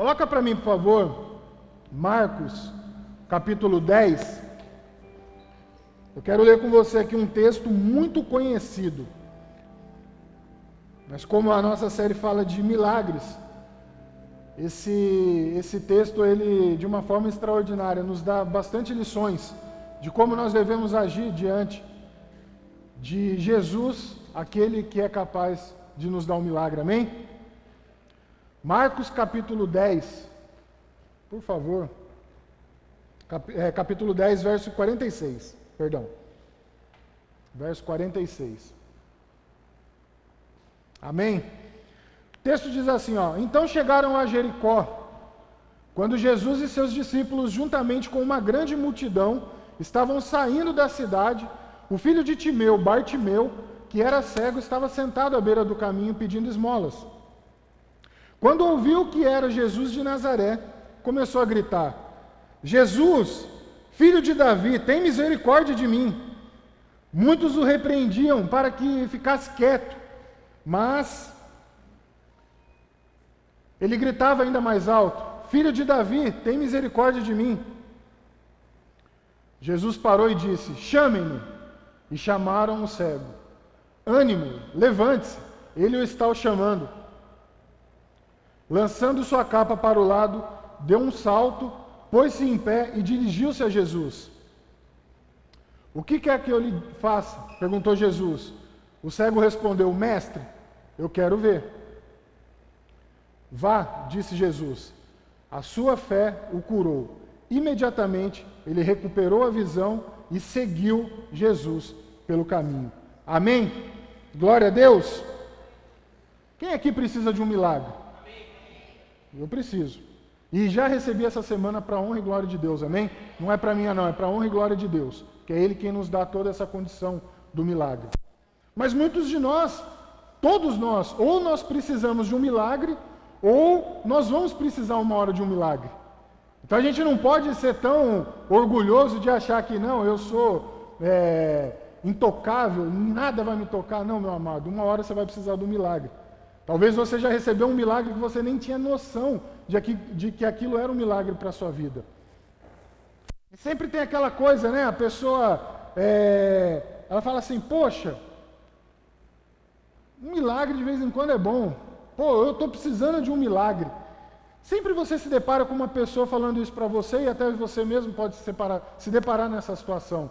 Coloca para mim, por favor, Marcos, capítulo 10. Eu quero ler com você aqui um texto muito conhecido. Mas como a nossa série fala de milagres, esse, esse texto, ele, de uma forma extraordinária, nos dá bastante lições de como nós devemos agir diante de Jesus, aquele que é capaz de nos dar um milagre. Amém? Marcos capítulo 10, por favor. Cap, é, capítulo 10, verso 46. Perdão. Verso 46. Amém? O texto diz assim, ó: Então chegaram a Jericó, quando Jesus e seus discípulos, juntamente com uma grande multidão, estavam saindo da cidade, o filho de Timeu, Bartimeu, que era cego, estava sentado à beira do caminho pedindo esmolas. Quando ouviu que era Jesus de Nazaré, começou a gritar: Jesus, filho de Davi, tem misericórdia de mim. Muitos o repreendiam para que ficasse quieto, mas ele gritava ainda mais alto: Filho de Davi, tem misericórdia de mim. Jesus parou e disse: Chamem-me. E chamaram o cego. Ânimo, levante-se, ele o está o chamando. Lançando sua capa para o lado, deu um salto, pôs-se em pé e dirigiu-se a Jesus. O que quer que eu lhe faça? perguntou Jesus. O cego respondeu: Mestre, eu quero ver. Vá, disse Jesus. A sua fé o curou. Imediatamente ele recuperou a visão e seguiu Jesus pelo caminho. Amém? Glória a Deus. Quem aqui precisa de um milagre? Eu preciso. E já recebi essa semana para honra e glória de Deus, amém? Não é para mim, não, é para honra e glória de Deus, que é Ele quem nos dá toda essa condição do milagre. Mas muitos de nós, todos nós, ou nós precisamos de um milagre, ou nós vamos precisar uma hora de um milagre. Então a gente não pode ser tão orgulhoso de achar que não, eu sou é, intocável, nada vai me tocar. Não, meu amado, uma hora você vai precisar do milagre. Talvez você já recebeu um milagre que você nem tinha noção de que, de que aquilo era um milagre para a sua vida. E sempre tem aquela coisa, né? A pessoa, é, ela fala assim, poxa, um milagre de vez em quando é bom. Pô, eu estou precisando de um milagre. Sempre você se depara com uma pessoa falando isso para você e até você mesmo pode se, separar, se deparar nessa situação.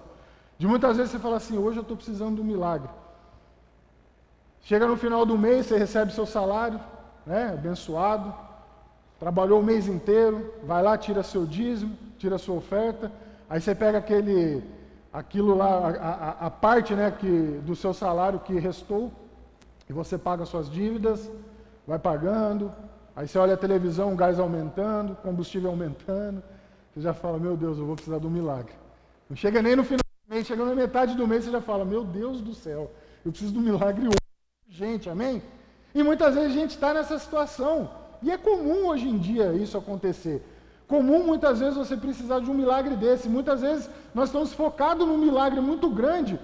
De muitas vezes você fala assim, hoje eu estou precisando de um milagre. Chega no final do mês, você recebe seu salário, né, abençoado, trabalhou o mês inteiro, vai lá, tira seu dízimo, tira sua oferta, aí você pega aquele, aquilo lá, a, a, a parte né, que, do seu salário que restou, e você paga suas dívidas, vai pagando, aí você olha a televisão, o gás aumentando, combustível aumentando, você já fala, meu Deus, eu vou precisar de um milagre. Não chega nem no final do mês, chega na metade do mês, você já fala, meu Deus do céu, eu preciso de um milagre hoje gente, amém? E muitas vezes a gente está nessa situação. E é comum hoje em dia isso acontecer. Comum muitas vezes você precisar de um milagre desse. Muitas vezes nós estamos focados num milagre muito grande,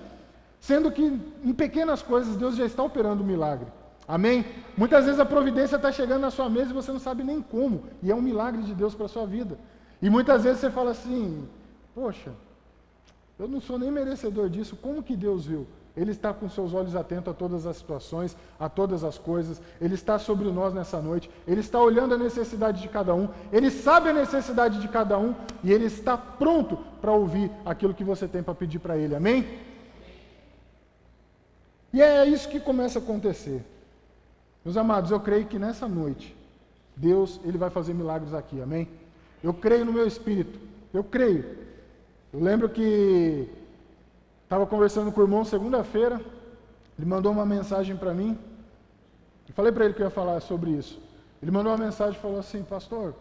sendo que em pequenas coisas Deus já está operando o milagre. Amém? Muitas vezes a providência está chegando na sua mesa e você não sabe nem como. E é um milagre de Deus para a sua vida. E muitas vezes você fala assim: Poxa, eu não sou nem merecedor disso. Como que Deus viu? Ele está com seus olhos atentos a todas as situações, a todas as coisas. Ele está sobre nós nessa noite. Ele está olhando a necessidade de cada um. Ele sabe a necessidade de cada um e ele está pronto para ouvir aquilo que você tem para pedir para ele. Amém? E é isso que começa a acontecer. Meus amados, eu creio que nessa noite Deus ele vai fazer milagres aqui. Amém? Eu creio no meu espírito. Eu creio. Eu lembro que Estava conversando com o irmão segunda-feira, ele mandou uma mensagem para mim. Eu falei para ele que eu ia falar sobre isso. Ele mandou uma mensagem e falou assim, pastor,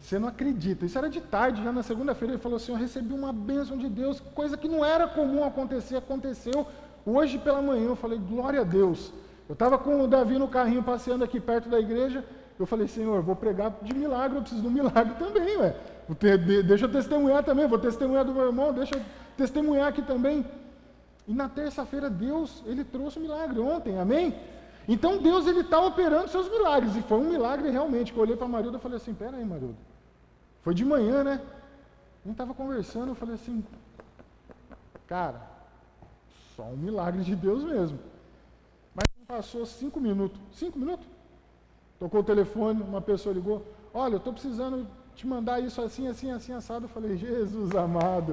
você não acredita. Isso era de tarde, já na segunda-feira ele falou assim, eu recebi uma bênção de Deus, coisa que não era comum acontecer, aconteceu hoje pela manhã. Eu falei, glória a Deus. Eu estava com o Davi no carrinho passeando aqui perto da igreja. Eu falei, Senhor, vou pregar de milagre, eu preciso de um milagre também, ué. Deixa eu testemunhar também, vou testemunhar do meu irmão, deixa eu testemunhar aqui também. E na terça-feira Deus, ele trouxe um milagre ontem, amém? Então Deus ele está operando seus milagres. E foi um milagre realmente. Que eu olhei para a Marilda e falei assim, pera aí, Marilda. Foi de manhã, né? A gente estava conversando, eu falei assim, cara, só um milagre de Deus mesmo. Mas passou cinco minutos. Cinco minutos? Tocou o telefone, uma pessoa ligou, olha, eu estou precisando te mandar isso assim, assim, assim, assado. Eu falei, Jesus amado.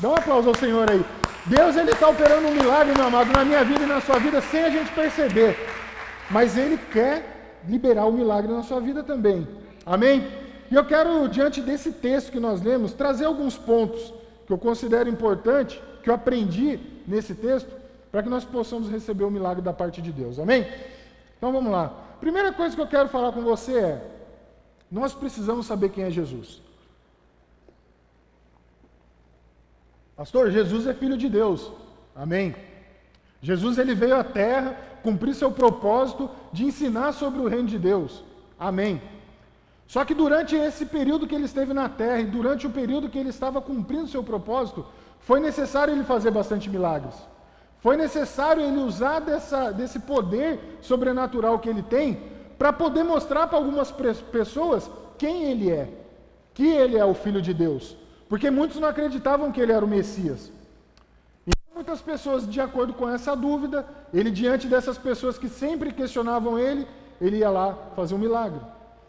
Dá um aplauso ao Senhor aí. Deus ele está operando um milagre, meu amado, na minha vida e na sua vida, sem a gente perceber. Mas Ele quer liberar o milagre na sua vida também. Amém? E eu quero, diante desse texto que nós lemos, trazer alguns pontos que eu considero importante, que eu aprendi nesse texto, para que nós possamos receber o milagre da parte de Deus. Amém? Então vamos lá. Primeira coisa que eu quero falar com você é: nós precisamos saber quem é Jesus. Pastor, Jesus é filho de Deus. Amém. Jesus ele veio à terra cumprir seu propósito de ensinar sobre o reino de Deus. Amém. Só que durante esse período que ele esteve na terra e durante o período que ele estava cumprindo seu propósito, foi necessário ele fazer bastante milagres. Foi necessário ele usar dessa, desse poder sobrenatural que ele tem para poder mostrar para algumas pessoas quem ele é, que ele é o Filho de Deus. Porque muitos não acreditavam que ele era o Messias. Muitas pessoas, de acordo com essa dúvida, ele, diante dessas pessoas que sempre questionavam ele, ele ia lá fazer um milagre.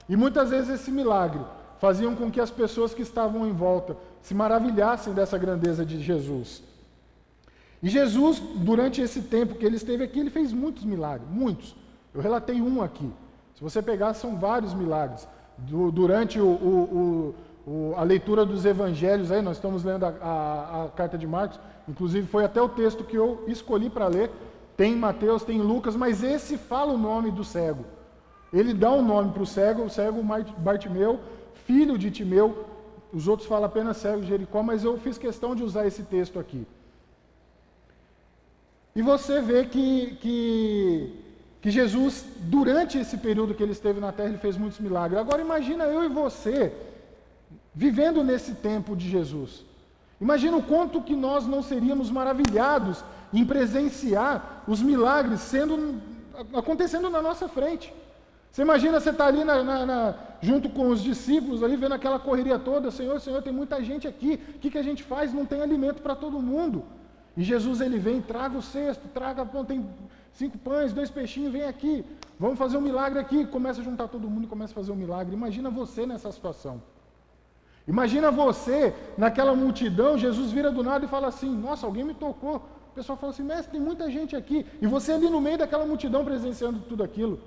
E muitas vezes esse milagre faziam com que as pessoas que estavam em volta se maravilhassem dessa grandeza de Jesus. E Jesus, durante esse tempo que ele esteve aqui, ele fez muitos milagres, muitos. Eu relatei um aqui. Se você pegar, são vários milagres. durante o, o, o, a leitura dos evangelhos, aí nós estamos lendo a, a, a carta de Marcos, Inclusive, foi até o texto que eu escolhi para ler. Tem Mateus, tem Lucas, mas esse fala o nome do cego. Ele dá um nome para o cego, o cego Bartimeu, filho de Timeu. Os outros falam apenas cego de Jericó, mas eu fiz questão de usar esse texto aqui. E você vê que, que, que Jesus, durante esse período que ele esteve na terra, ele fez muitos milagres. Agora imagina eu e você vivendo nesse tempo de Jesus. Imagina o quanto que nós não seríamos maravilhados em presenciar os milagres sendo acontecendo na nossa frente. Você imagina você estar tá ali na, na, na, junto com os discípulos, ali vendo aquela correria toda, Senhor, Senhor, tem muita gente aqui, o que, que a gente faz? Não tem alimento para todo mundo. E Jesus ele vem, traga o cesto, traga, tem cinco pães, dois peixinhos, vem aqui, vamos fazer um milagre aqui. Começa a juntar todo mundo e começa a fazer um milagre. Imagina você nessa situação. Imagina você, naquela multidão, Jesus vira do nada e fala assim: Nossa, alguém me tocou. O pessoal fala assim: Mestre, tem muita gente aqui. E você ali no meio daquela multidão presenciando tudo aquilo.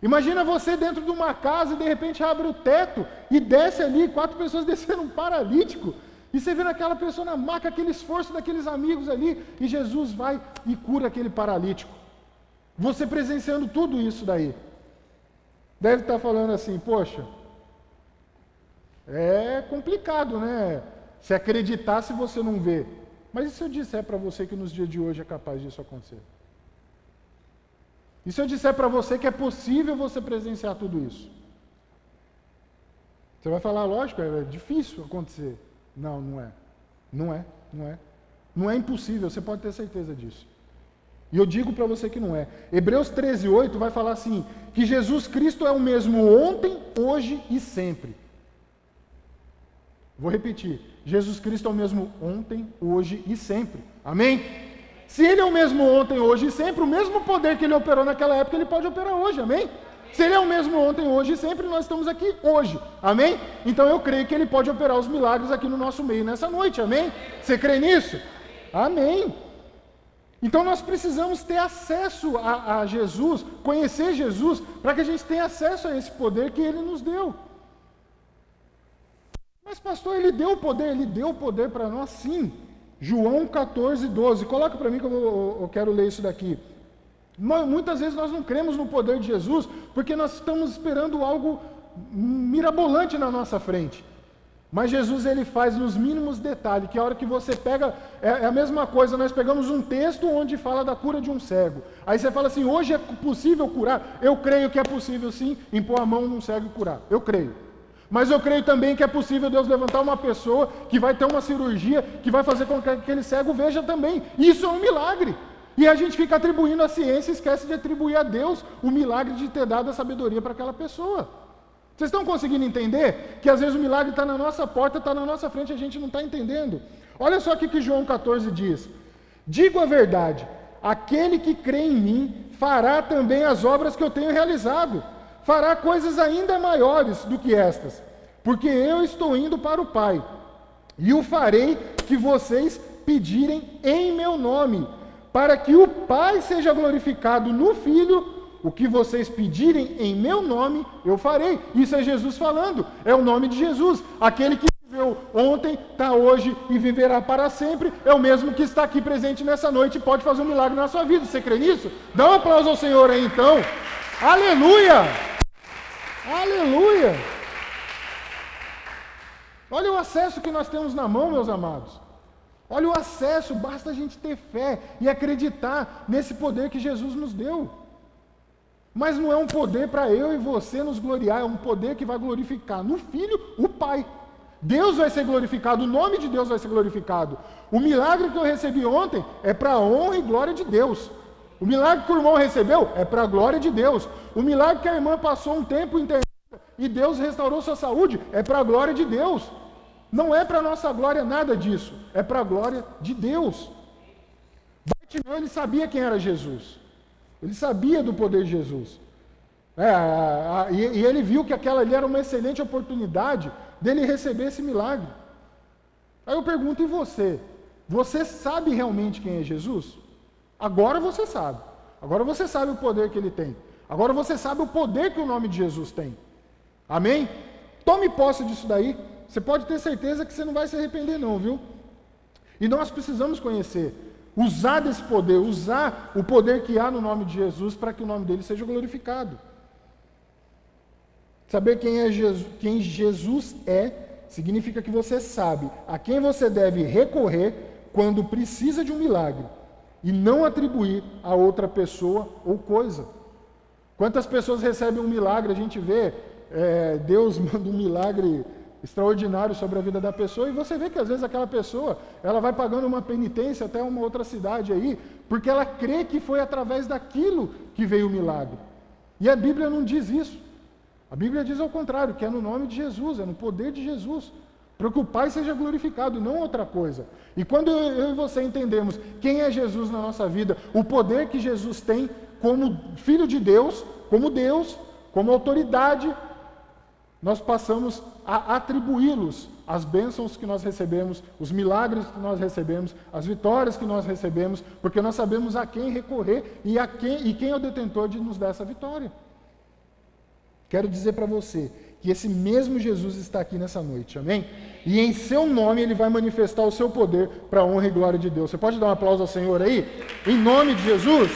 Imagina você dentro de uma casa e de repente abre o teto e desce ali, quatro pessoas descendo um paralítico. E você vê aquela pessoa na maca, aquele esforço daqueles amigos ali, e Jesus vai e cura aquele paralítico. Você presenciando tudo isso daí. Deve estar falando assim, poxa, é complicado, né? Se acreditar se você não vê. Mas e se eu disser para você que nos dias de hoje é capaz disso acontecer? E se eu disser para você que é possível você presenciar tudo isso? Você vai falar, lógico, é difícil acontecer. Não, não é. Não é, não é. Não é impossível, você pode ter certeza disso. E eu digo para você que não é. Hebreus 13, 8 vai falar assim: que Jesus Cristo é o mesmo ontem, hoje e sempre. Vou repetir: Jesus Cristo é o mesmo ontem, hoje e sempre. Amém? Se ele é o mesmo ontem, hoje e sempre, o mesmo poder que ele operou naquela época, ele pode operar hoje. Amém? Se ele é o mesmo ontem, hoje e sempre, nós estamos aqui hoje. Amém? Então eu creio que ele pode operar os milagres aqui no nosso meio nessa noite. Amém? Você crê nisso? Amém. Então nós precisamos ter acesso a, a Jesus, conhecer Jesus, para que a gente tenha acesso a esse poder que ele nos deu. Mas, pastor, ele deu o poder, ele deu o poder para nós sim. João 14, 12. Coloca para mim que eu, eu, eu quero ler isso daqui. Muitas vezes nós não cremos no poder de Jesus porque nós estamos esperando algo mirabolante na nossa frente. Mas Jesus ele faz nos mínimos detalhes, que a hora que você pega, é, é, a mesma coisa, nós pegamos um texto onde fala da cura de um cego. Aí você fala assim, hoje é possível curar? Eu creio que é possível sim, impor a mão num cego e curar. Eu creio. Mas eu creio também que é possível Deus levantar uma pessoa que vai ter uma cirurgia, que vai fazer com que aquele cego veja também. Isso é um milagre. E a gente fica atribuindo a ciência e esquece de atribuir a Deus o milagre de ter dado a sabedoria para aquela pessoa. Vocês estão conseguindo entender que às vezes o milagre está na nossa porta, está na nossa frente, a gente não está entendendo? Olha só o que João 14 diz: Digo a verdade, aquele que crê em mim fará também as obras que eu tenho realizado, fará coisas ainda maiores do que estas, porque eu estou indo para o Pai, e o farei que vocês pedirem em meu nome, para que o Pai seja glorificado no Filho. O que vocês pedirem em meu nome, eu farei. Isso é Jesus falando, é o nome de Jesus. Aquele que viveu ontem, está hoje e viverá para sempre, é o mesmo que está aqui presente nessa noite e pode fazer um milagre na sua vida. Você crê nisso? Dá um aplauso ao Senhor aí então. Aleluia! Aleluia! Olha o acesso que nós temos na mão, meus amados. Olha o acesso, basta a gente ter fé e acreditar nesse poder que Jesus nos deu. Mas não é um poder para eu e você nos gloriar, é um poder que vai glorificar no Filho o Pai. Deus vai ser glorificado, o nome de Deus vai ser glorificado. O milagre que eu recebi ontem é para a honra e glória de Deus. O milagre que o irmão recebeu é para a glória de Deus. O milagre que a irmã passou um tempo internada e Deus restaurou sua saúde é para a glória de Deus. Não é para nossa glória nada disso, é para a glória de Deus. Bartimeu ele sabia quem era Jesus. Ele sabia do poder de Jesus. É, a, a, e, e ele viu que aquela ali era uma excelente oportunidade dele receber esse milagre. Aí eu pergunto, e você? Você sabe realmente quem é Jesus? Agora você sabe. Agora você sabe o poder que ele tem. Agora você sabe o poder que o nome de Jesus tem. Amém? Tome posse disso daí. Você pode ter certeza que você não vai se arrepender, não, viu? E nós precisamos conhecer, usar desse poder, usar o poder que há no nome de Jesus para que o nome dele seja glorificado. Saber quem, é Jesus, quem Jesus é significa que você sabe a quem você deve recorrer quando precisa de um milagre e não atribuir a outra pessoa ou coisa. Quantas pessoas recebem um milagre? A gente vê é, Deus manda um milagre extraordinário sobre a vida da pessoa e você vê que às vezes aquela pessoa ela vai pagando uma penitência até uma outra cidade aí porque ela crê que foi através daquilo que veio o milagre. E a Bíblia não diz isso. A Bíblia diz ao contrário, que é no nome de Jesus, é no poder de Jesus, para que o Pai seja glorificado, não outra coisa. E quando eu e você entendemos quem é Jesus na nossa vida, o poder que Jesus tem como Filho de Deus, como Deus, como autoridade, nós passamos a atribuí-los as bênçãos que nós recebemos, os milagres que nós recebemos, as vitórias que nós recebemos, porque nós sabemos a quem recorrer e, a quem, e quem é o detentor de nos dar essa vitória. Quero dizer para você que esse mesmo Jesus está aqui nessa noite, amém? E em seu nome ele vai manifestar o seu poder para a honra e glória de Deus. Você pode dar um aplauso ao Senhor aí? Em nome de Jesus?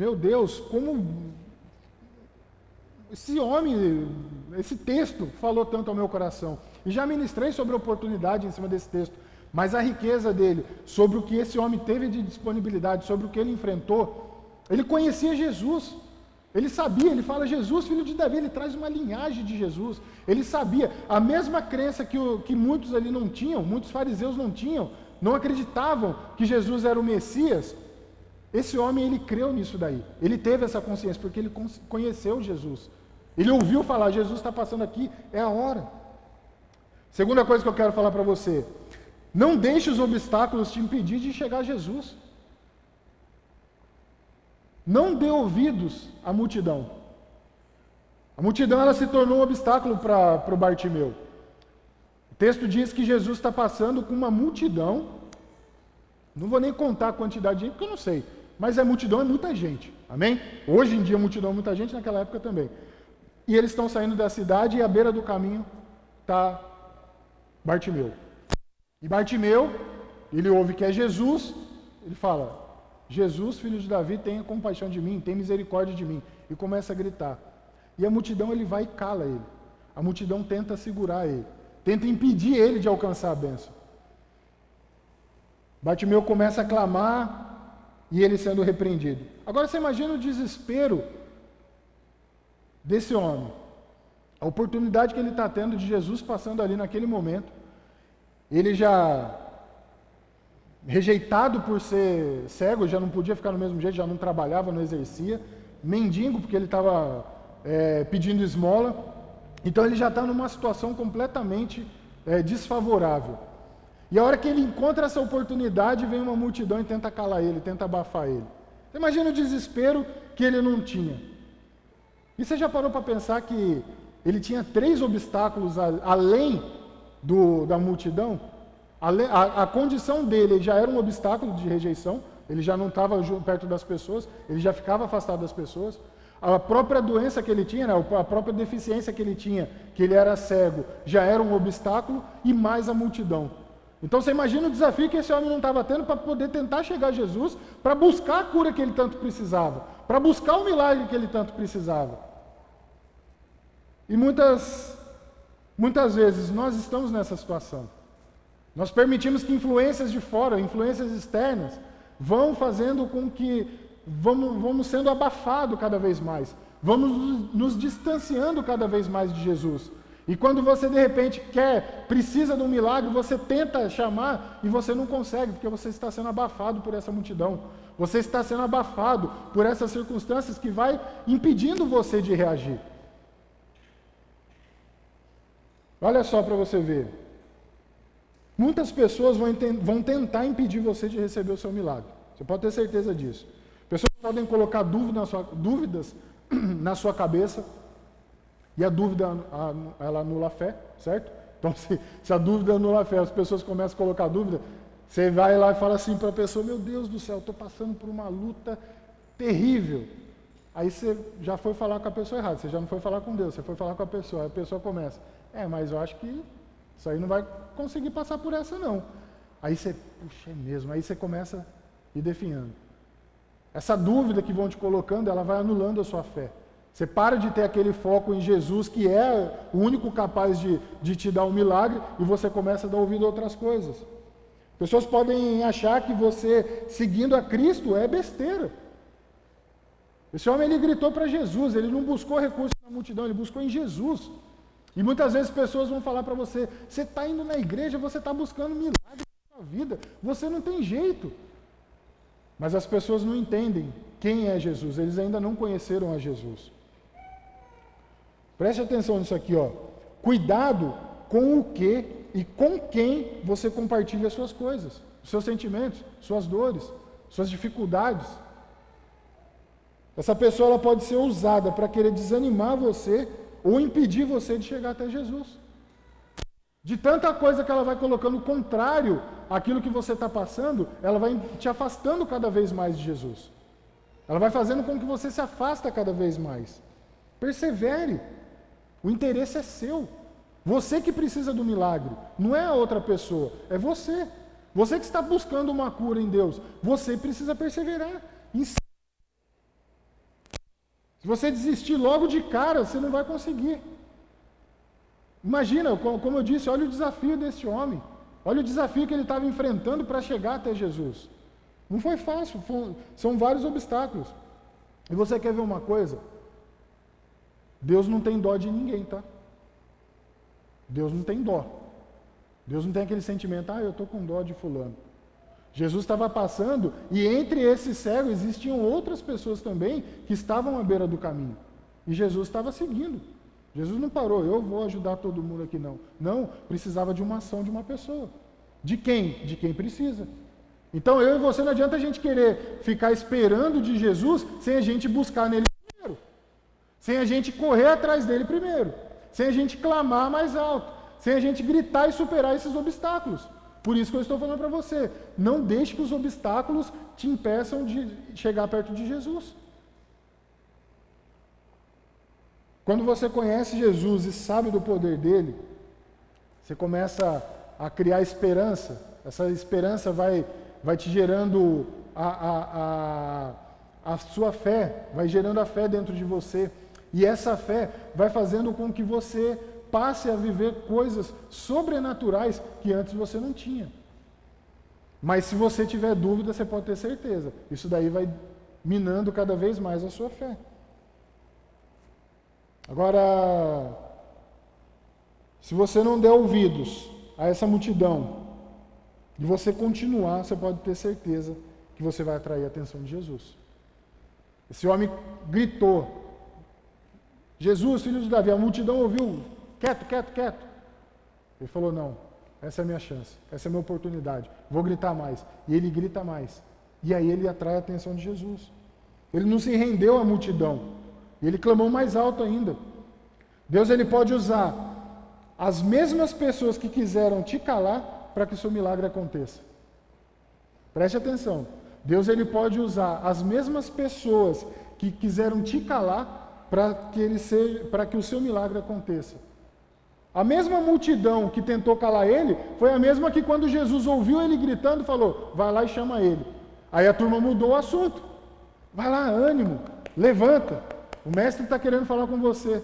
Meu Deus, como esse homem, esse texto falou tanto ao meu coração. E já ministrei sobre a oportunidade em cima desse texto. Mas a riqueza dele, sobre o que esse homem teve de disponibilidade, sobre o que ele enfrentou, ele conhecia Jesus. Ele sabia, ele fala Jesus, filho de Davi, ele traz uma linhagem de Jesus. Ele sabia, a mesma crença que, o, que muitos ali não tinham, muitos fariseus não tinham, não acreditavam que Jesus era o Messias. Esse homem, ele creu nisso daí. Ele teve essa consciência, porque ele conheceu Jesus. Ele ouviu falar, Jesus está passando aqui, é a hora. Segunda coisa que eu quero falar para você, não deixe os obstáculos te impedir de chegar a Jesus. Não dê ouvidos à multidão. A multidão ela se tornou um obstáculo para o Bartimeu. O texto diz que Jesus está passando com uma multidão. Não vou nem contar a quantidade de gente, porque eu não sei. Mas a multidão é muita gente. Amém? Hoje em dia, a multidão é muita gente, naquela época também. E eles estão saindo da cidade e à beira do caminho está Bartimeu. E Bartimeu, ele ouve que é Jesus, ele fala: Jesus, filho de Davi, tenha compaixão de mim, tenha misericórdia de mim. E começa a gritar. E a multidão ele vai e cala ele. A multidão tenta segurar ele, tenta impedir ele de alcançar a bênção. Bartimeu começa a clamar e ele sendo repreendido. Agora você imagina o desespero desse homem. A oportunidade que ele está tendo de Jesus passando ali naquele momento. ele já rejeitado por ser cego, já não podia ficar no mesmo jeito, já não trabalhava, não exercia, mendigo porque ele estava é, pedindo esmola, então ele já está numa situação completamente é, desfavorável. E a hora que ele encontra essa oportunidade, vem uma multidão e tenta calar ele, tenta abafar ele. Imagina o desespero que ele não tinha. E você já parou para pensar que ele tinha três obstáculos além do, da multidão? A, a, a, condição dele já era um obstáculo de rejeição, ele já não estava perto das pessoas, ele já ficava afastado das pessoas. A própria doença que ele tinha, né, a própria deficiência que ele tinha, que ele era cego, já era um obstáculo, e mais a multidão. Então você imagina o desafio que esse homem não estava tendo para poder tentar chegar a Jesus, para buscar a cura que ele tanto precisava, para buscar o milagre que ele tanto precisava. E muitas, muitas vezes nós estamos nessa situação. Nós permitimos que influências de fora, influências externas, vão fazendo com que vamos, vamos sendo abafados cada vez mais, vamos nos distanciando cada vez mais de Jesus. E quando você de repente quer, precisa de um milagre, você tenta chamar e você não consegue, porque você está sendo abafado por essa multidão. Você está sendo abafado por essas circunstâncias que vai impedindo você de reagir. Olha só para você ver. Muitas pessoas vão, vão tentar impedir você de receber o seu milagre. Você pode ter certeza disso. Pessoas podem colocar dúvida na sua, dúvidas na sua cabeça, e a dúvida, ela anula a fé, certo? Então, se, se, a dúvida anula a fé, as pessoas começam a colocar dúvida, você vai lá e fala assim para a pessoa: Meu Deus do céu, estou passando por uma luta terrível. Aí você já foi falar com a pessoa errada, você já não foi falar com Deus, você foi falar com a pessoa. Aí a pessoa começa: É, mas eu acho que isso aí não vai conseguir passar por essa, não. Aí você, puxa, é mesmo. Aí você começa ir definhando. Essa dúvida que vão te colocando, ela vai anulando a sua fé. Você para de ter aquele foco em Jesus, que é o único capaz de, de te dar um milagre, e você começa a dar ouvido a outras coisas. Pessoas podem achar que você, seguindo a Cristo, é besteira. Esse homem ele gritou para Jesus, ele não buscou recurso na multidão, ele buscou em Jesus. E muitas vezes pessoas vão falar para você: você está indo na igreja, você está buscando milagre na sua vida, você não tem jeito. Mas as pessoas não entendem quem é Jesus, eles ainda não conheceram a Jesus. Preste atenção nisso aqui, ó. Cuidado com o que e com quem você compartilha as suas coisas, seus sentimentos, suas dores, suas dificuldades. Essa pessoa ela pode ser usada para querer desanimar você ou impedir você de chegar até Jesus. De tanta coisa que ela vai colocando contrário àquilo que você está passando, ela vai te afastando cada vez mais de Jesus. Ela vai fazendo com que você se afasta cada vez mais. Persevere. O interesse é seu. Você que precisa do milagre, não é a outra pessoa, é você. Você que está buscando uma cura em Deus, você precisa perseverar. Se você desistir logo de cara, você não vai conseguir. Imagina, como eu disse, olha o desafio desse homem. Olha o desafio que ele estava enfrentando para chegar até Jesus. Não foi fácil, foi, são vários obstáculos. E você quer ver uma coisa? Deus não tem dó de ninguém, tá? Deus não tem dó. Deus não tem aquele sentimento, ah, eu estou com dó de fulano. Jesus estava passando e entre esses cegos existiam outras pessoas também que estavam à beira do caminho. E Jesus estava seguindo. Jesus não parou, eu vou ajudar todo mundo aqui, não. Não, precisava de uma ação de uma pessoa. De quem? De quem precisa. Então eu e você não adianta a gente querer ficar esperando de Jesus sem a gente buscar nele. Sem a gente correr atrás dele primeiro. Sem a gente clamar mais alto. Sem a gente gritar e superar esses obstáculos. Por isso que eu estou falando para você, não deixe que os obstáculos te impeçam de chegar perto de Jesus. Quando você conhece Jesus e sabe do poder dele, você começa a criar esperança. Essa esperança vai, vai te gerando a, a, a, a sua fé, vai gerando a fé dentro de você. E essa fé vai fazendo com que você passe a viver coisas sobrenaturais que antes você não tinha. Mas se você tiver dúvida, você pode ter certeza. Isso daí vai minando cada vez mais a sua fé. Agora, se você não der ouvidos a essa multidão, de você continuar, você pode ter certeza que você vai atrair a atenção de Jesus. Esse homem gritou: Jesus, filho de Davi, a multidão ouviu, quieto, quieto, quieto. Ele falou: Não, essa é a minha chance, essa é a minha oportunidade, vou gritar mais. E ele grita mais. E aí ele atrai a atenção de Jesus. Ele não se rendeu à multidão, ele clamou mais alto ainda. Deus ele pode usar as mesmas pessoas que quiseram te calar para que o seu milagre aconteça. Preste atenção. Deus ele pode usar as mesmas pessoas que quiseram te calar para que ele seja, que o seu milagre aconteça. A mesma multidão que tentou calar ele foi a mesma que quando Jesus ouviu ele gritando falou: "Vai lá e chama ele". Aí a turma mudou o assunto. Vai lá, ânimo, levanta. O mestre está querendo falar com você.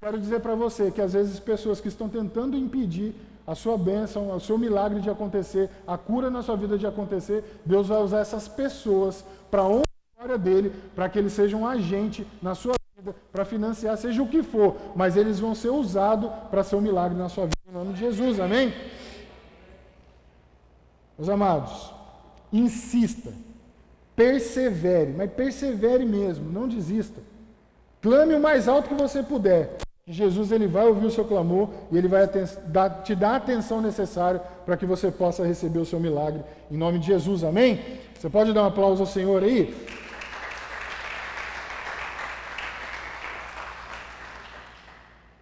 Quero dizer para você que às vezes pessoas que estão tentando impedir a sua bênção, o seu milagre de acontecer, a cura na sua vida de acontecer, Deus vai usar essas pessoas para honrar dele, para que eles sejam um agente na sua vida, para financiar, seja o que for, mas eles vão ser usados para ser um milagre na sua vida, em nome de Jesus, amém? Meus amados, insista, persevere, mas persevere mesmo, não desista. Clame o mais alto que você puder. Jesus ele vai ouvir o seu clamor e ele vai te dar a atenção necessária para que você possa receber o seu milagre. Em nome de Jesus, amém? Você pode dar um aplauso ao Senhor aí?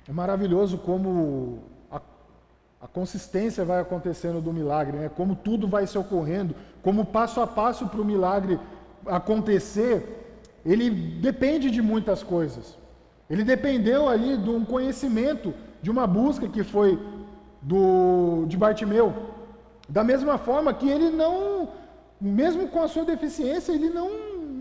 É maravilhoso como a, a consistência vai acontecendo do milagre, né? como tudo vai se ocorrendo, como passo a passo para o milagre acontecer, ele depende de muitas coisas. Ele dependeu ali de um conhecimento, de uma busca que foi do, de Bartimeu. Da mesma forma que ele não, mesmo com a sua deficiência, ele não,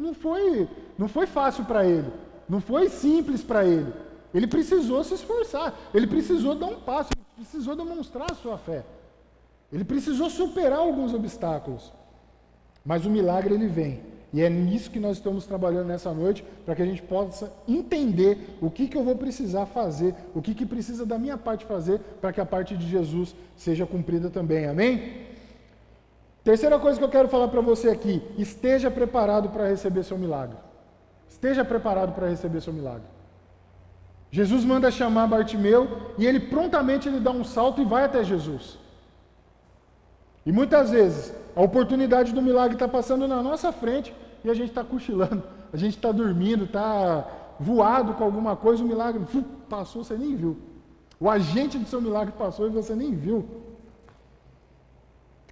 não, foi, não foi fácil para ele, não foi simples para ele. Ele precisou se esforçar, ele precisou dar um passo, ele precisou demonstrar a sua fé. Ele precisou superar alguns obstáculos. Mas o milagre ele vem. E é nisso que nós estamos trabalhando nessa noite, para que a gente possa entender o que, que eu vou precisar fazer, o que, que precisa da minha parte fazer, para que a parte de Jesus seja cumprida também. Amém? Terceira coisa que eu quero falar para você aqui: esteja preparado para receber seu milagre. Esteja preparado para receber seu milagre. Jesus manda chamar Bartimeu e ele prontamente ele dá um salto e vai até Jesus. E muitas vezes a oportunidade do milagre está passando na nossa frente e a gente está cochilando, a gente está dormindo, está voado com alguma coisa, o milagre passou, você nem viu. O agente do seu milagre passou e você nem viu.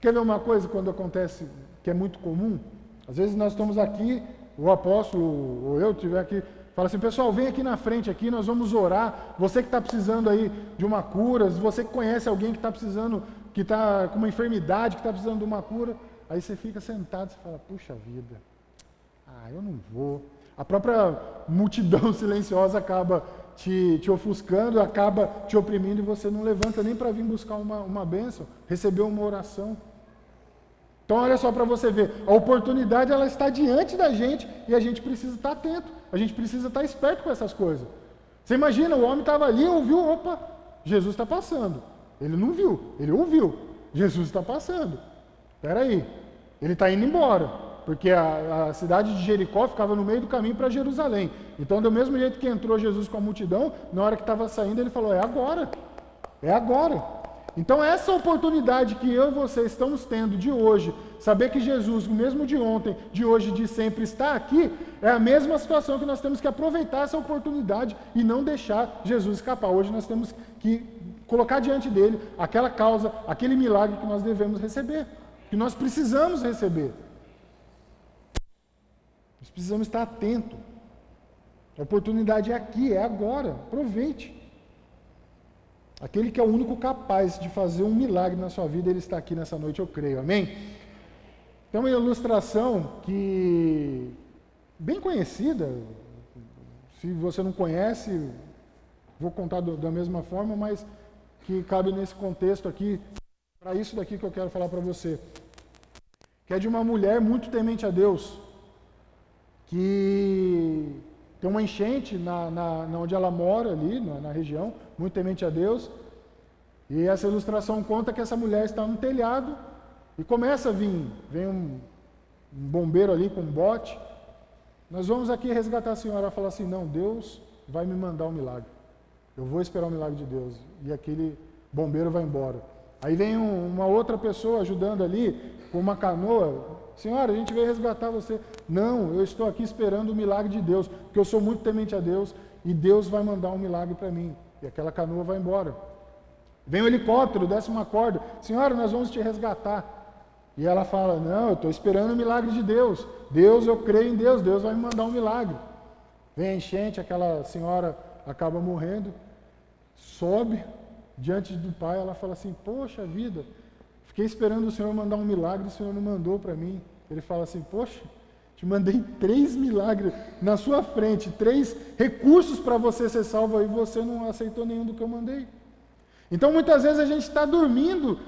Quer ver uma coisa quando acontece que é muito comum? Às vezes nós estamos aqui, o apóstolo ou eu estiver aqui, fala assim, pessoal, vem aqui na frente aqui, nós vamos orar. Você que está precisando aí de uma cura, você que conhece alguém que está precisando que está com uma enfermidade, que está precisando de uma cura. Aí você fica sentado e fala, puxa vida, ah, eu não vou. A própria multidão silenciosa acaba te, te ofuscando, acaba te oprimindo e você não levanta nem para vir buscar uma, uma bênção, receber uma oração. Então olha só para você ver, a oportunidade ela está diante da gente e a gente precisa estar atento, a gente precisa estar esperto com essas coisas. Você imagina, o homem estava ali, ouviu, opa, Jesus está passando. Ele não viu, ele ouviu. Jesus está passando. Espera aí, ele está indo embora, porque a, a, cidade de Jericó ficava no meio do caminho para Jerusalém. Então, do mesmo jeito que entrou Jesus com a multidão, na hora que estava saindo, ele falou: É agora, é agora. Então, essa oportunidade que eu e você estamos tendo de hoje, saber que Jesus, o mesmo de ontem, de hoje, de sempre, está aqui, é a mesma situação que nós temos que aproveitar essa oportunidade e não deixar Jesus escapar. Hoje nós temos que colocar diante dele aquela causa, aquele milagre que nós devemos receber, que nós precisamos receber. Nós precisamos estar atento. A oportunidade é aqui, é agora. Aproveite. Aquele que é o único capaz de fazer um milagre na sua vida, ele está aqui nessa noite, eu creio. Amém? Tem uma ilustração que bem conhecida. Se você não conhece, vou contar do, da mesma forma, mas que cabe nesse contexto aqui, para isso daqui que eu quero falar para você. Que é de uma mulher muito temente a Deus, que tem uma enchente na, na, na onde ela mora ali, na, na, região, muito temente a Deus. E essa ilustração conta que essa mulher está no telhado e começa a vir, vem um, um bombeiro ali com um bote. Nós vamos aqui resgatar a senhora. Ela fala assim: Não, Deus vai me mandar um milagre. Eu vou esperar o milagre de Deus. E aquele bombeiro vai embora. Aí vem um, uma outra pessoa ajudando ali com uma canoa. Senhora, a gente veio resgatar você. Não, eu estou aqui esperando o milagre de Deus, porque eu sou muito temente a Deus e Deus vai mandar um milagre para mim. E aquela canoa vai embora. Vem o um helicóptero, desce uma corda. Senhora, nós vamos te resgatar. E ela fala: Não, eu estou esperando o milagre de Deus. Deus, eu creio em Deus, Deus vai me mandar um milagre. Vem enchente, aquela senhora acaba morrendo, sobe diante do pai. Ela fala assim: Poxa vida, fiquei esperando o Senhor mandar um milagre, o Senhor não mandou para mim. Ele fala assim: Poxa, te mandei três milagres na sua frente, três recursos para você ser salvo e você não aceitou nenhum do que eu mandei. Então muitas vezes a gente está dormindo,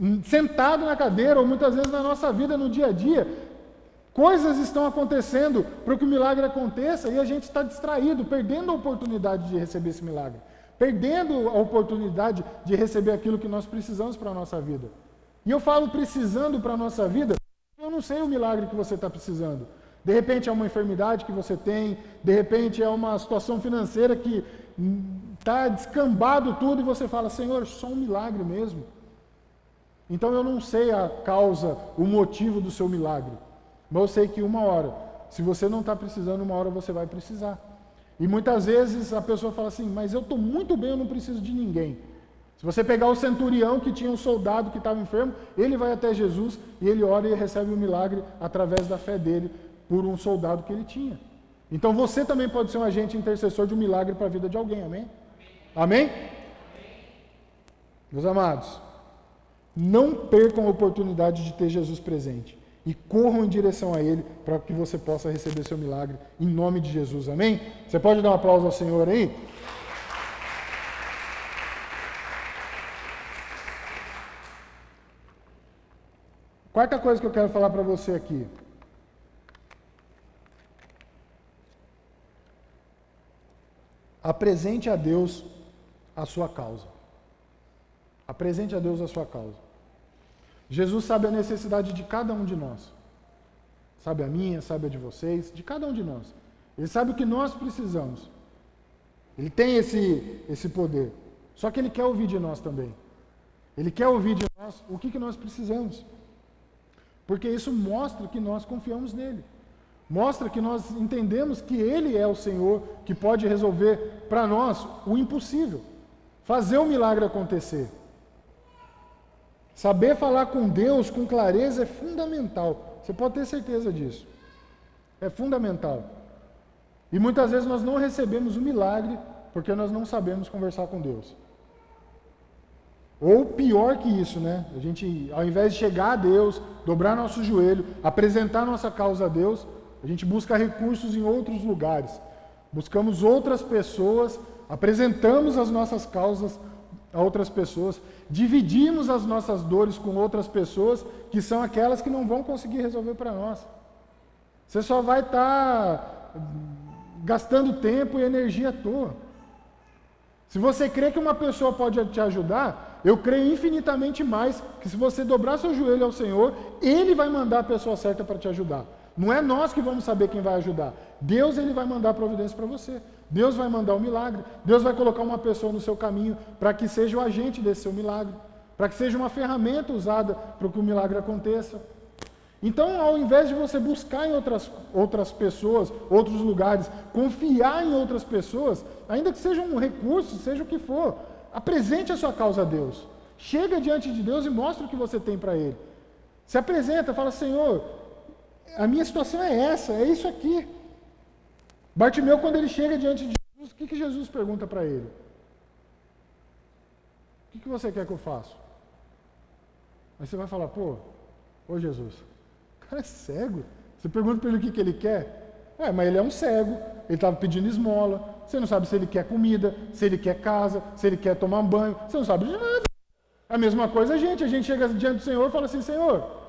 hum, sentado na cadeira, ou muitas vezes na nossa vida, no dia a dia, coisas estão acontecendo para que o milagre aconteça e a gente está distraído, perdendo a oportunidade de receber esse milagre, perdendo a oportunidade de receber aquilo que nós precisamos para a nossa vida. E eu falo precisando para a nossa vida, eu não sei o milagre que você está precisando. De repente é uma enfermidade que você tem, de repente é uma situação financeira que está descambado tudo e você fala, Senhor, só um milagre mesmo. Então eu não sei a causa, o motivo do seu milagre, mas eu sei que uma hora, se você não está precisando, uma hora você vai precisar. E muitas vezes a pessoa fala assim, mas eu estou muito bem, eu não preciso de ninguém. Se você pegar o centurião que tinha um soldado que estava enfermo, ele vai até Jesus e ele ora e recebe o milagre através da fé dele, por um soldado que ele tinha. Então você também pode ser um agente intercessor de um milagre para a vida de alguém, amém? Amém? Meus amados, não percam a oportunidade de ter Jesus presente e corram em direção a Ele para que você possa receber seu milagre em nome de Jesus, amém? Você pode dar um aplauso ao Senhor aí? Quarta coisa que eu quero falar para você aqui. Apresente a Deus a sua causa. Apresente a Deus a sua causa. Jesus sabe a necessidade de cada um de nós. Sabe a minha, sabe a de vocês, de cada um de nós. Ele sabe o que nós precisamos. Ele tem esse, esse poder. Só que ele quer ouvir de nós também. Ele quer ouvir de nós o que, que nós precisamos. Porque isso mostra que nós confiamos nele. Mostra que nós entendemos que Ele é o Senhor que pode resolver para nós o impossível, fazer o milagre acontecer. Saber falar com Deus com clareza é fundamental. Você pode ter certeza disso. É fundamental. E muitas vezes nós não recebemos o milagre porque nós não sabemos conversar com Deus. Ou pior que isso, né? A gente, ao invés de chegar a Deus, dobrar nosso joelho, apresentar nossa causa a Deus, a gente busca recursos em outros lugares. Buscamos outras pessoas, apresentamos as nossas causas a outras pessoas, dividimos as nossas dores com outras pessoas, que são aquelas que não vão conseguir resolver para nós. Você só vai estar tá gastando tempo e energia à toa. Se você crê que uma pessoa pode te ajudar, eu creio infinitamente mais que se você dobrar seu joelho ao Senhor, Ele vai mandar a pessoa certa para te ajudar. Não é nós que vamos saber quem vai ajudar. Deus ele vai mandar providência para você. Deus vai mandar o um milagre. Deus vai colocar uma pessoa no seu caminho para que seja o agente desse seu milagre, para que seja uma ferramenta usada para que o milagre aconteça. Então, ao invés de você buscar em outras, outras pessoas, outros lugares, confiar em outras pessoas, ainda que seja um recurso, seja o que for, apresente a sua causa a Deus. Chega diante de Deus e mostre o que você tem para Ele. Se apresenta, fala, Senhor, a minha situação é essa, é isso aqui. Bartimeu, quando ele chega diante de Jesus, o que, que Jesus pergunta para ele? O que, que você quer que eu faça? Aí você vai falar, pô, ô Jesus, o cara é cego. Você pergunta para ele o que, que ele quer. É, mas ele é um cego, ele estava pedindo esmola. Você não sabe se ele quer comida, se ele quer casa, se ele quer tomar banho. Você não sabe de nada. A mesma coisa a gente. A gente chega diante do Senhor e fala assim, Senhor,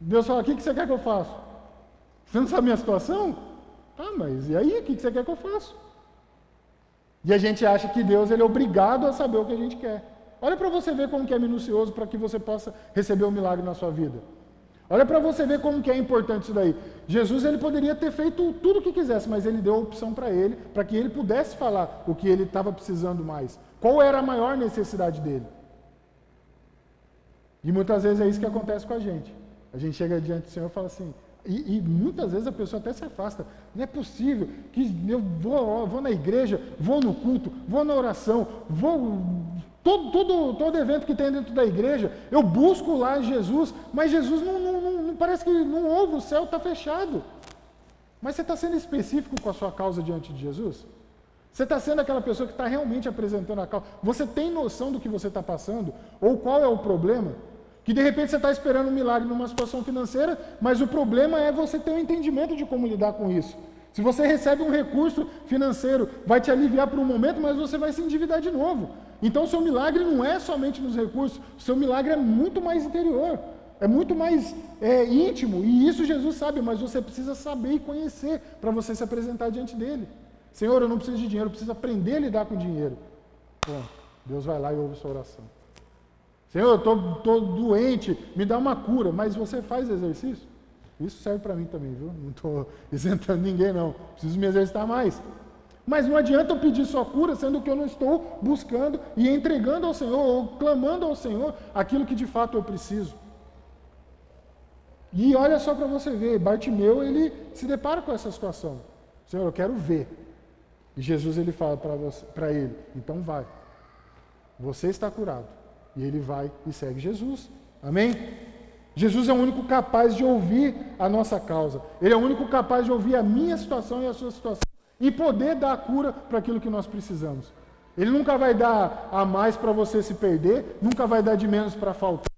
Deus fala: O que, você quer que eu faça? Você não sabe a minha situação? Ah, mas e aí? O que, você quer que eu faça? E a gente acha que Deus ele é obrigado a saber o que a gente quer. Olha para você ver como que é minucioso para que você possa receber o um milagre na sua vida. Olha para você ver como que é importante isso daí. Jesus ele poderia ter feito tudo o que quisesse, mas ele deu a opção para ele, para que ele pudesse falar o que ele estava precisando mais. Qual era a maior necessidade dele? E muitas vezes é isso que acontece com a gente. A gente chega diante do Senhor e fala assim, e, e, muitas vezes a pessoa até se afasta. Não é possível que eu vou, vou na igreja, vou no culto, vou na oração, vou Todo, todo, todo evento que tem dentro da igreja, eu busco lá Jesus, mas Jesus não, não, não parece que não ouve, o céu está fechado. Mas você está sendo específico com a sua causa diante de Jesus? Você está sendo aquela pessoa que está realmente apresentando a causa? Você tem noção do que você está passando? Ou qual é o problema? Que de repente você está esperando um milagre numa situação financeira, mas o problema é você ter um entendimento de como lidar com isso. Se você recebe um recurso financeiro, vai te aliviar por um momento, mas você vai se endividar de novo. Então, seu milagre não é somente nos recursos, seu milagre é muito mais interior, é muito mais é, íntimo, e isso Jesus sabe, mas você precisa saber e conhecer para você se apresentar diante dele. Senhor, eu não preciso de dinheiro, eu preciso aprender a lidar com dinheiro. Bom, Deus vai lá e ouve sua oração. Senhor, eu estou doente, me dá uma cura, mas você faz exercício? Isso serve para mim também, viu? Não estou isentando ninguém, não. Preciso me exercitar mais. Mas não adianta eu pedir sua cura, sendo que eu não estou buscando e entregando ao Senhor, ou clamando ao Senhor aquilo que de fato eu preciso. E olha só para você ver, Bartimeu, ele se depara com essa situação. Senhor, eu quero ver. E Jesus ele fala para ele, então vai. Você está curado. E ele vai e segue Jesus. Amém? Jesus é o único capaz de ouvir a nossa causa. Ele é o único capaz de ouvir a minha situação e a sua situação e poder dar a cura para aquilo que nós precisamos. Ele nunca vai dar a mais para você se perder, nunca vai dar de menos para faltar.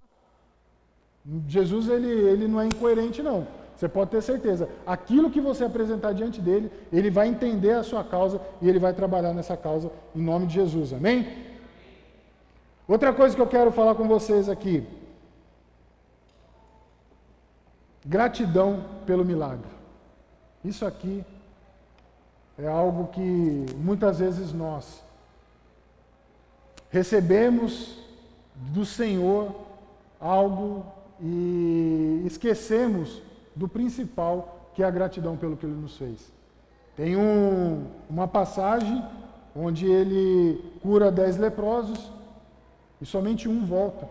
Jesus ele, ele não é incoerente não. Você pode ter certeza. Aquilo que você apresentar diante dele, ele vai entender a sua causa e ele vai trabalhar nessa causa em nome de Jesus. Amém? Outra coisa que eu quero falar com vocês aqui. Gratidão pelo milagre. Isso aqui é algo que muitas vezes nós recebemos do Senhor algo e esquecemos do principal, que é a gratidão pelo que Ele nos fez. Tem um, uma passagem onde ele cura dez leprosos e somente um volta.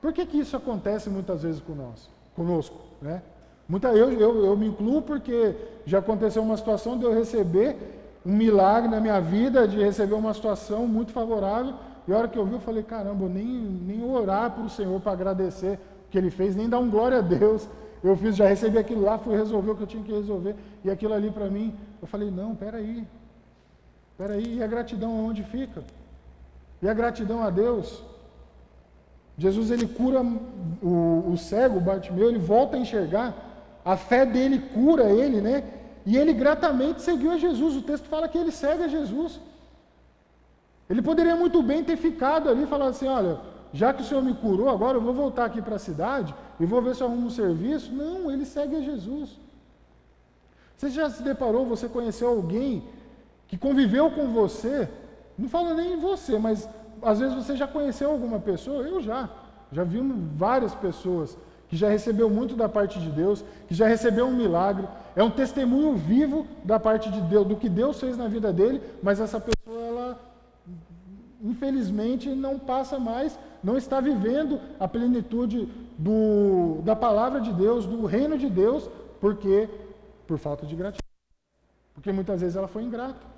Por que, que isso acontece muitas vezes conosco? conosco né? Muita, eu, eu, eu me incluo porque já aconteceu uma situação de eu receber um milagre na minha vida, de receber uma situação muito favorável, e a hora que eu vi, eu falei, caramba, nem, nem orar para o Senhor para agradecer o que Ele fez, nem dar um glória a Deus. Eu fiz, já recebi aquilo lá, fui resolver o que eu tinha que resolver, e aquilo ali para mim, eu falei, não, peraí, peraí, e a gratidão onde fica? E a gratidão a Deus? Jesus ele cura o, o cego, o Bartimeu, ele volta a enxergar, a fé dele cura ele, né? E ele gratamente seguiu a Jesus. O texto fala que ele segue a Jesus. Ele poderia muito bem ter ficado ali e falado assim: olha, já que o Senhor me curou, agora eu vou voltar aqui para a cidade e vou ver se eu arrumo um serviço. Não, ele segue a Jesus. Você já se deparou, você conheceu alguém que conviveu com você, não falo nem em você, mas às vezes você já conheceu alguma pessoa, eu já, já vi várias pessoas que já recebeu muito da parte de Deus, que já recebeu um milagre, é um testemunho vivo da parte de Deus, do que Deus fez na vida dele, mas essa pessoa, ela, infelizmente, não passa mais, não está vivendo a plenitude do, da palavra de Deus, do reino de Deus, porque por falta de gratidão. Porque muitas vezes ela foi ingrata.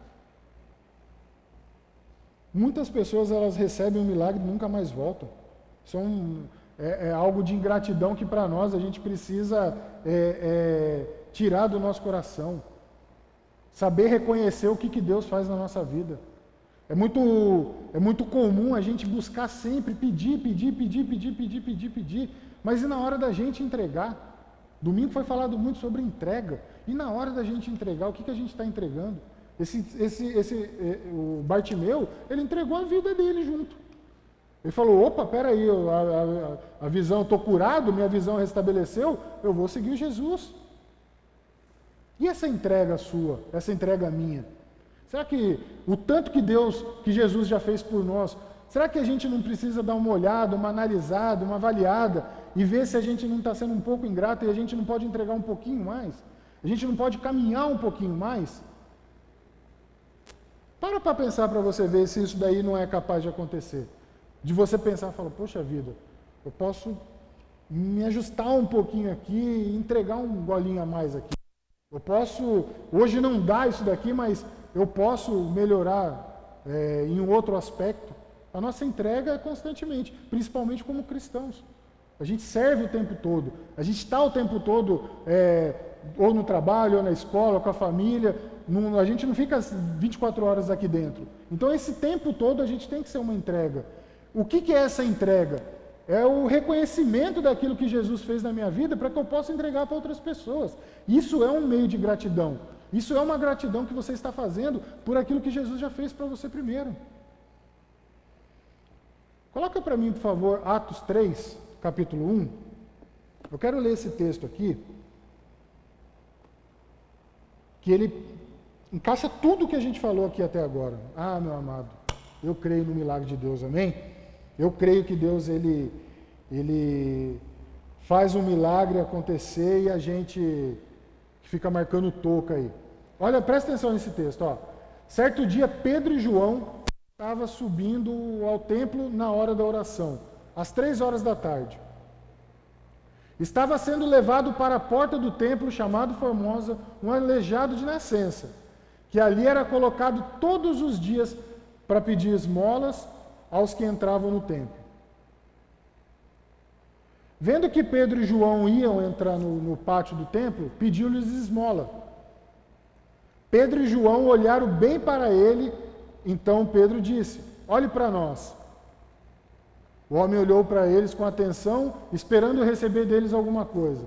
Muitas pessoas elas recebem um milagre e nunca mais voltam. São é, é algo de ingratidão que para nós a gente precisa é, é, tirar do nosso coração. Saber reconhecer o que, que Deus faz na nossa vida. É muito, é muito comum a gente buscar sempre pedir, pedir, pedir, pedir, pedir, pedir, pedir, mas e na hora da gente entregar? Domingo foi falado muito sobre entrega. E na hora da gente entregar, o que, que a gente está entregando? Esse, esse, esse, é, o Bartimeu, ele entregou a vida dele junto. Ele falou: opa, peraí, a, a, a visão, estou curado, minha visão restabeleceu, eu vou seguir Jesus. E essa entrega sua, essa entrega minha? Será que o tanto que Deus, que Jesus já fez por nós, será que a gente não precisa dar uma olhada, uma analisada, uma avaliada e ver se a gente não está sendo um pouco ingrato e a gente não pode entregar um pouquinho mais? A gente não pode caminhar um pouquinho mais? Para para pensar para você ver se isso daí não é capaz de acontecer. De você pensar e falar, poxa vida, eu posso me ajustar um pouquinho aqui e entregar um golinho a mais aqui. Eu posso, hoje não dá isso daqui, mas eu posso melhorar é, em um outro aspecto. A nossa entrega é constantemente, principalmente como cristãos. A gente serve o tempo todo, a gente está o tempo todo, é, ou no trabalho, ou na escola, ou com a família, não, a gente não fica 24 horas aqui dentro. Então, esse tempo todo a gente tem que ser uma entrega. O que, que é essa entrega? É o reconhecimento daquilo que Jesus fez na minha vida para que eu possa entregar para outras pessoas. Isso é um meio de gratidão. Isso é uma gratidão que você está fazendo por aquilo que Jesus já fez para você primeiro. Coloca para mim, por favor, Atos 3, capítulo 1. Eu quero ler esse texto aqui, que ele encaixa tudo que a gente falou aqui até agora. Ah, meu amado, eu creio no milagre de Deus, amém? Eu creio que Deus ele ele faz um milagre acontecer e a gente fica marcando toca aí. Olha, presta atenção nesse texto, ó. Certo dia Pedro e João estavam subindo ao templo na hora da oração, às três horas da tarde. Estava sendo levado para a porta do templo chamado Formosa um aleijado de nascença que ali era colocado todos os dias para pedir esmolas aos que entravam no templo. Vendo que Pedro e João iam entrar no, no pátio do templo, pediu-lhes esmola. Pedro e João olharam bem para ele, então Pedro disse: Olhe para nós. O homem olhou para eles com atenção, esperando receber deles alguma coisa.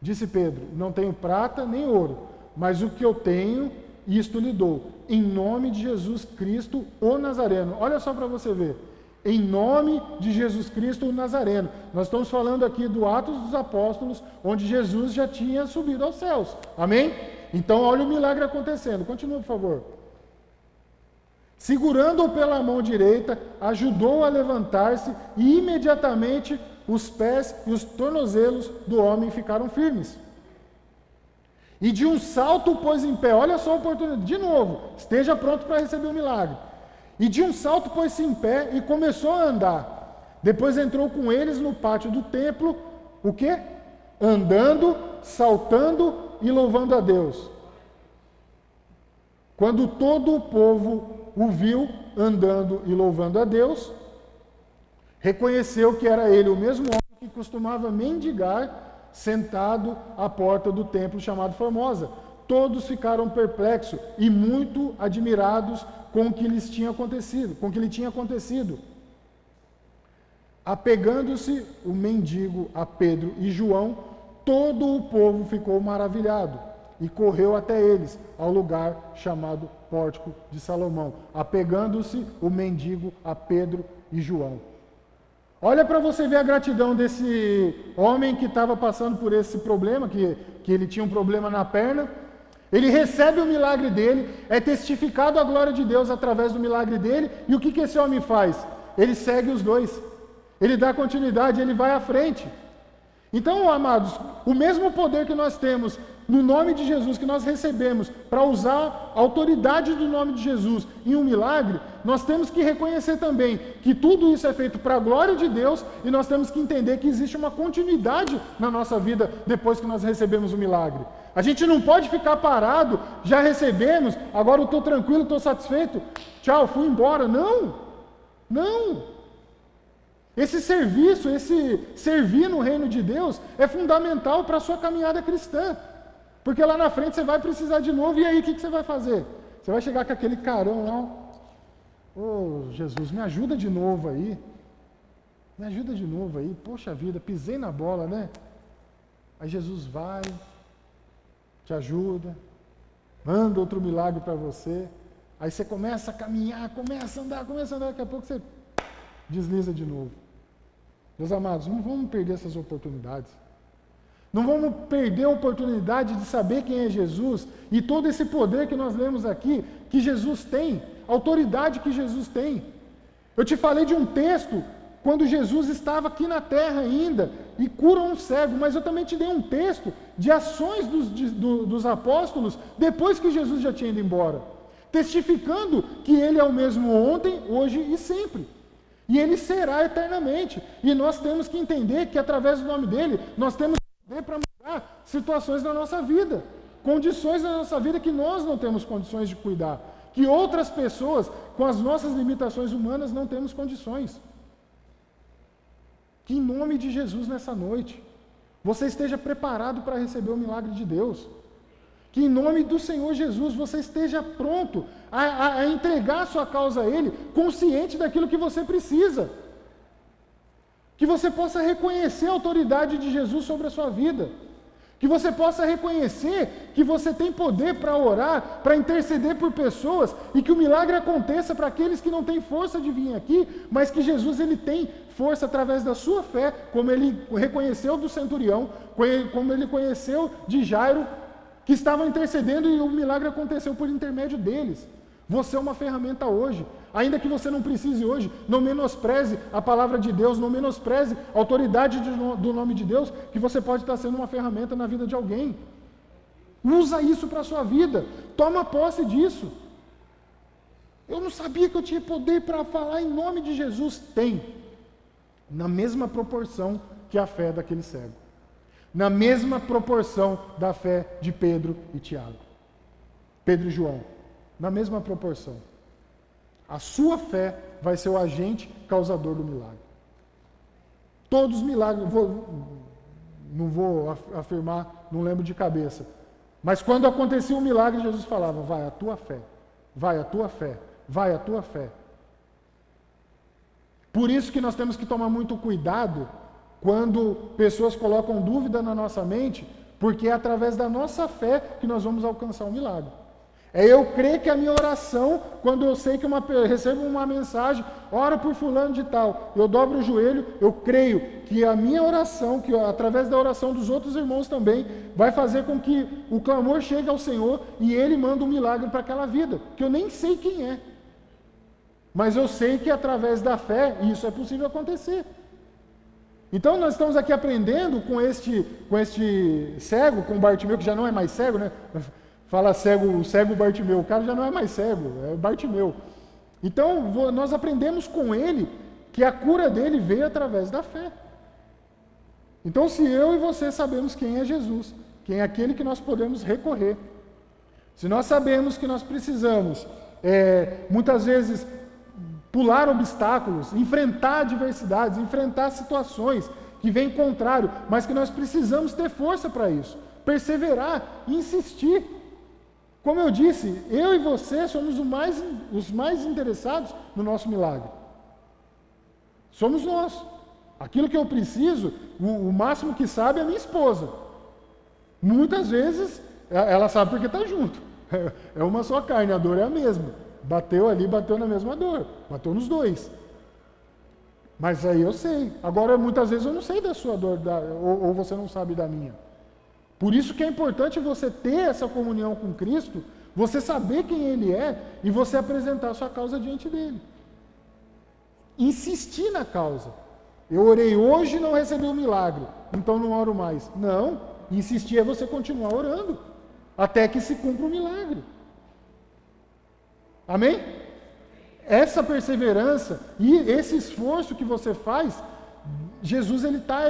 Disse Pedro: Não tenho prata nem ouro mas o que eu tenho, isto lhe dou. Em nome de Jesus Cristo, o Nazareno. Olha só para você ver. Em nome de Jesus Cristo, o Nazareno. Nós estamos falando aqui do Atos dos Apóstolos, onde Jesus já tinha subido aos céus. Amém? Então, olha o milagre acontecendo. Continua, por favor. Segurando-o pela mão direita, ajudou a levantar-se e imediatamente os pés e os tornozelos do homem ficaram firmes. E de um salto o pôs em pé. Olha só a oportunidade. De novo, esteja pronto para receber o milagre. E de um salto pôs-se em pé e começou a andar. Depois entrou com eles no pátio do templo, o quê? Andando, saltando e louvando a Deus. Quando todo o povo o viu andando e louvando a Deus, reconheceu que era ele o mesmo homem que costumava mendigar sentado à porta do templo chamado Formosa. Todos ficaram perplexos e muito admirados com o que lhes tinha acontecido, com o que lhe tinha acontecido. Apegando-se o mendigo a Pedro e João, todo o povo ficou maravilhado e correu até eles, ao lugar chamado Pórtico de Salomão, apegando-se o mendigo a Pedro e João. Olha para você ver a gratidão desse homem que estava passando por esse problema, que, que ele tinha um problema na perna. Ele recebe o milagre dele, é testificado a glória de Deus através do milagre dele, e o que, que esse homem faz? Ele segue os dois, ele dá continuidade, ele vai à frente. Então, amados, o mesmo poder que nós temos no nome de Jesus que nós recebemos para usar a autoridade do nome de Jesus em um milagre, nós temos que reconhecer também que tudo isso é feito para a glória de Deus e nós temos que entender que existe uma continuidade na nossa vida depois que nós recebemos o milagre. A gente não pode ficar parado, já recebemos, agora eu estou tranquilo, estou satisfeito, tchau, fui embora. Não, não. Esse serviço, esse servir no reino de Deus é fundamental para a sua caminhada cristã. Porque lá na frente você vai precisar de novo, e aí o que, que você vai fazer? Você vai chegar com aquele carão lá, ô oh, Jesus, me ajuda de novo aí. Me ajuda de novo aí. Poxa vida, pisei na bola, né? Aí Jesus vai, te ajuda, manda outro milagre para você. Aí você começa a caminhar, começa a andar, começa a andar, daqui a pouco você desliza de novo. Meus amados, não vamos perder essas oportunidades. Não vamos perder a oportunidade de saber quem é Jesus e todo esse poder que nós lemos aqui, que Jesus tem, a autoridade que Jesus tem. Eu te falei de um texto quando Jesus estava aqui na terra ainda e cura um cego, mas eu também te dei um texto de ações dos, de, do, dos apóstolos depois que Jesus já tinha ido embora, testificando que ele é o mesmo ontem, hoje e sempre. E ele será eternamente. E nós temos que entender que através do nome dele, nós temos poder para mudar situações da nossa vida, condições da nossa vida que nós não temos condições de cuidar, que outras pessoas, com as nossas limitações humanas, não temos condições. Que em nome de Jesus nessa noite, você esteja preparado para receber o milagre de Deus. Que em nome do Senhor Jesus você esteja pronto a, a, a entregar a sua causa a Ele, consciente daquilo que você precisa. Que você possa reconhecer a autoridade de Jesus sobre a sua vida. Que você possa reconhecer que você tem poder para orar, para interceder por pessoas e que o milagre aconteça para aqueles que não têm força de vir aqui, mas que Jesus ele tem força através da sua fé, como ele reconheceu do centurião, como ele conheceu de Jairo, que estavam intercedendo e o milagre aconteceu por intermédio deles. Você é uma ferramenta hoje. Ainda que você não precise hoje, não menospreze a palavra de Deus, não menospreze a autoridade do nome de Deus, que você pode estar sendo uma ferramenta na vida de alguém. Usa isso para a sua vida. Toma posse disso. Eu não sabia que eu tinha poder para falar em nome de Jesus. Tem. Na mesma proporção que a fé daquele cego. Na mesma proporção da fé de Pedro e Tiago. Pedro e João. Na mesma proporção. A sua fé vai ser o agente causador do milagre. Todos os milagres, vou, não vou afirmar, não lembro de cabeça. Mas quando acontecia um milagre, Jesus falava: Vai a tua fé, vai a tua fé, vai a tua fé. Por isso que nós temos que tomar muito cuidado quando pessoas colocam dúvida na nossa mente, porque é através da nossa fé que nós vamos alcançar um milagre. É eu crer que a minha oração, quando eu sei que uma, recebo uma mensagem, ora por fulano de tal, eu dobro o joelho, eu creio que a minha oração, que através da oração dos outros irmãos também, vai fazer com que o clamor chegue ao Senhor e Ele manda um milagre para aquela vida, que eu nem sei quem é. Mas eu sei que através da fé isso é possível acontecer. Então nós estamos aqui aprendendo com este, com este cego, com Bartimeu, que já não é mais cego, né? Fala cego, cego Bartimeu, o cara já não é mais cego, é Bartimeu. Então nós aprendemos com ele que a cura dele veio através da fé. Então se eu e você sabemos quem é Jesus, quem é aquele que nós podemos recorrer, se nós sabemos que nós precisamos é, muitas vezes pular obstáculos, enfrentar adversidades, enfrentar situações que vêm contrário, mas que nós precisamos ter força para isso, perseverar, insistir. Como eu disse, eu e você somos mais, os mais interessados no nosso milagre. Somos nós. Aquilo que eu preciso, o, o máximo que sabe é a minha esposa. Muitas vezes ela sabe porque está junto. É uma só carne, a dor é a mesma. Bateu ali, bateu na mesma dor. Bateu nos dois. Mas aí eu sei. Agora, muitas vezes eu não sei da sua dor, da, ou, ou, você não sabe da minha. Por isso que é importante você ter essa comunhão com Cristo, você saber quem Ele é e você apresentar a sua causa diante dele. Insistir na causa. Eu orei hoje e não recebi o um milagre, então não oro mais. Não, insistir é você continuar orando, até que se cumpra o milagre. Amém? Essa perseverança e esse esforço que você faz, Jesus ele está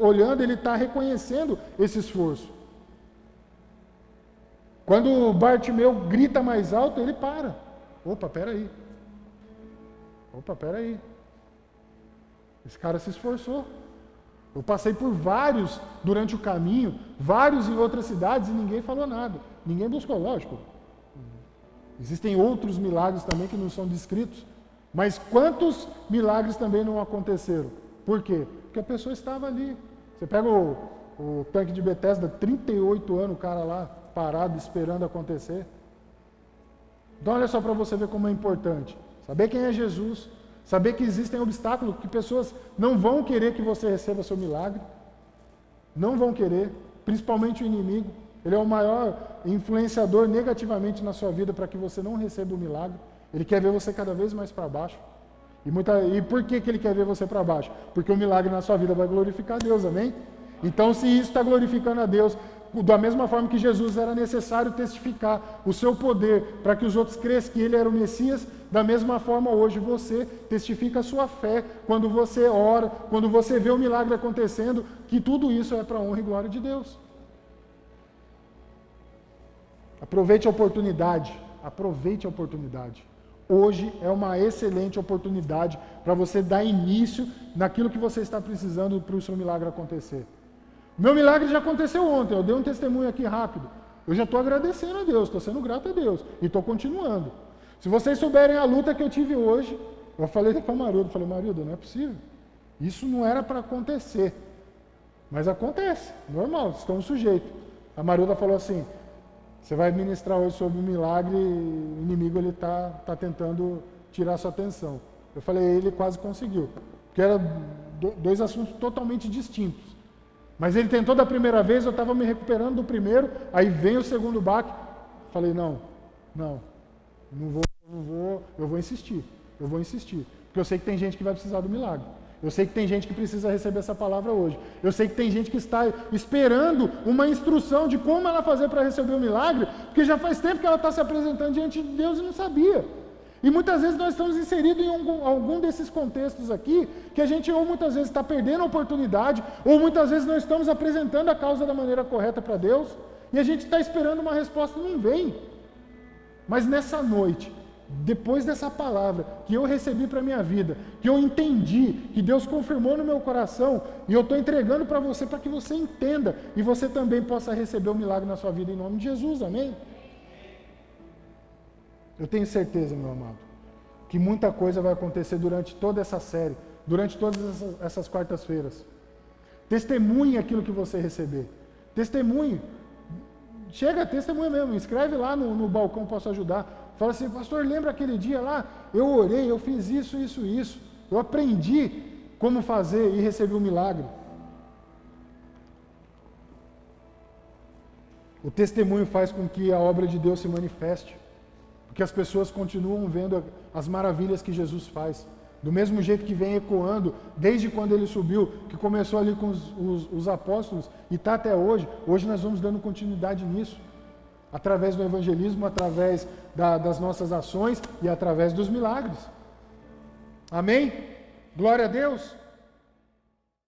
olhando, ele está reconhecendo esse esforço. Quando Bartimeu grita mais alto, ele para. Opa, peraí. Opa, peraí. Esse cara se esforçou. Eu passei por vários durante o caminho, vários em outras cidades e ninguém falou nada. Ninguém buscou, lógico. Existem outros milagres também que não são descritos. Mas quantos milagres também não aconteceram? Por quê? Porque a pessoa estava ali. Você pega o, o tanque de Bethesda, 38 anos, o cara lá parado esperando acontecer. Então olha só para você ver como é importante. Saber quem é Jesus, saber que existem obstáculos, que pessoas não vão querer que você receba seu milagre. não vão querer, principalmente o inimigo. Ele é o maior influenciador negativamente na sua vida para que você não receba o milagre. Ele quer ver você cada vez mais para baixo. E, muita, e por que, que ele quer ver você para baixo? Porque o milagre na sua vida vai glorificar a Deus, amém? Então, se isso está glorificando a Deus, da mesma forma que Jesus era necessário testificar o seu poder para que os outros cresçam que ele era o Messias, da mesma forma hoje você testifica a sua fé quando você ora, quando você vê o milagre acontecendo, que tudo isso é para a honra e glória de Deus. Aproveite a oportunidade, aproveite a oportunidade. Hoje é uma excelente oportunidade para você dar início naquilo que você está precisando para o seu milagre acontecer. Meu milagre já aconteceu ontem, eu dei um testemunho aqui rápido. Eu já estou agradecendo a Deus, estou sendo grato a Deus e estou continuando. Se vocês souberem a luta que eu tive hoje, eu falei para a Marilda, falei, Marilda, não é possível. Isso não era para acontecer. Mas acontece, normal, estamos sujeitos. A Marilda falou assim, você vai ministrar hoje sobre o milagre, o inimigo ele está tá tentando tirar sua atenção. Eu falei, ele quase conseguiu. Porque eram dois assuntos totalmente distintos. Mas ele tentou da primeira vez, eu estava me recuperando do primeiro, aí vem o segundo baque. Falei, não, não, não vou, não vou, eu vou insistir, eu vou insistir. Porque eu sei que tem gente que vai precisar do milagre. Eu sei que tem gente que precisa receber essa palavra hoje. Eu sei que tem gente que está esperando uma instrução de como ela fazer para receber o milagre, porque já faz tempo que ela está se apresentando diante de Deus e não sabia. E muitas vezes nós estamos inseridos em algum, algum, desses contextos aqui, que a gente ou muitas vezes está perdendo a oportunidade, ou muitas vezes não estamos apresentando a causa da maneira correta para Deus, e a gente está esperando uma resposta e não vem. Mas nessa noite, depois dessa palavra que eu recebi para a minha vida, que eu entendi, que Deus confirmou no meu coração, e eu estou entregando para você para que você entenda e você também possa receber o milagre na sua vida em nome de Jesus, amém? Eu tenho certeza, meu amado, que muita coisa vai acontecer durante toda essa série, durante todas essas, essas quartas-feiras. Testemunhe aquilo que você receber. Testemunhe. Chega, testemunha mesmo. Escreve lá no, no balcão, posso ajudar. Fala assim, pastor, lembra aquele dia lá? Eu orei, eu fiz isso, isso, isso. Eu aprendi como fazer e recebi um milagre. O testemunho faz com que a obra de Deus se manifeste que as pessoas continuam vendo as maravilhas que Jesus faz. Do mesmo jeito que vem ecoando, desde quando ele subiu, que começou ali com os, os, os apóstolos e está até hoje, hoje nós vamos dando continuidade nisso. Através do evangelismo, através da, das nossas ações e através dos milagres. Amém? Glória a Deus.